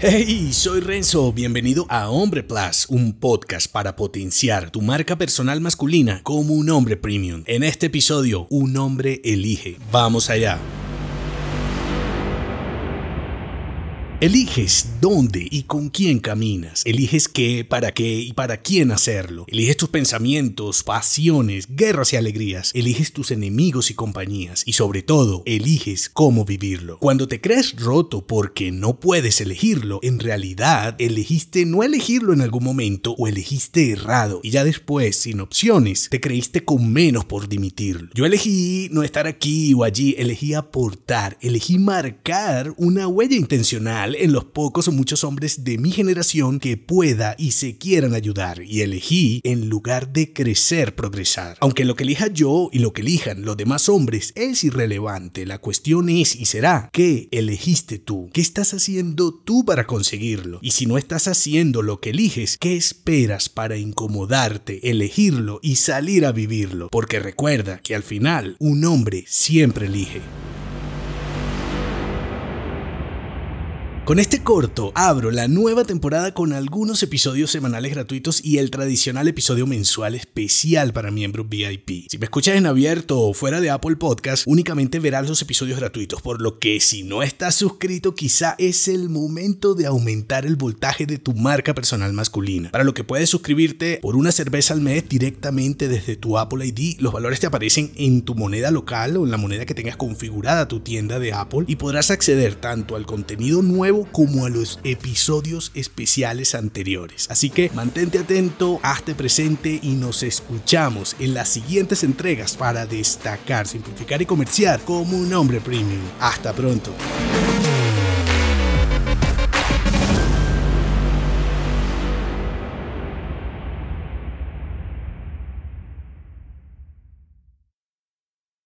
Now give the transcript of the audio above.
Hey, soy Renzo, bienvenido a Hombre Plus, un podcast para potenciar tu marca personal masculina como un hombre premium. En este episodio, un hombre elige. Vamos allá. Eliges dónde y con quién caminas. Eliges qué, para qué y para quién hacerlo. Eliges tus pensamientos, pasiones, guerras y alegrías. Eliges tus enemigos y compañías. Y sobre todo, eliges cómo vivirlo. Cuando te crees roto porque no puedes elegirlo, en realidad elegiste no elegirlo en algún momento o elegiste errado. Y ya después, sin opciones, te creíste con menos por dimitirlo. Yo elegí no estar aquí o allí, elegí aportar, elegí marcar una huella intencional en los pocos o muchos hombres de mi generación que pueda y se quieran ayudar y elegí en lugar de crecer progresar. Aunque lo que elija yo y lo que elijan los demás hombres es irrelevante, la cuestión es y será ¿qué elegiste tú? ¿Qué estás haciendo tú para conseguirlo? Y si no estás haciendo lo que eliges, ¿qué esperas para incomodarte, elegirlo y salir a vivirlo? Porque recuerda que al final un hombre siempre elige. Con este corto abro la nueva temporada con algunos episodios semanales gratuitos y el tradicional episodio mensual especial para miembros VIP. Si me escuchas en abierto o fuera de Apple Podcast, únicamente verás los episodios gratuitos, por lo que si no estás suscrito quizá es el momento de aumentar el voltaje de tu marca personal masculina, para lo que puedes suscribirte por una cerveza al mes directamente desde tu Apple ID. Los valores te aparecen en tu moneda local o en la moneda que tengas configurada tu tienda de Apple y podrás acceder tanto al contenido como a los episodios especiales anteriores. Así que mantente atento, hazte presente y nos escuchamos en las siguientes entregas para destacar, simplificar y comerciar como un hombre premium. Hasta pronto.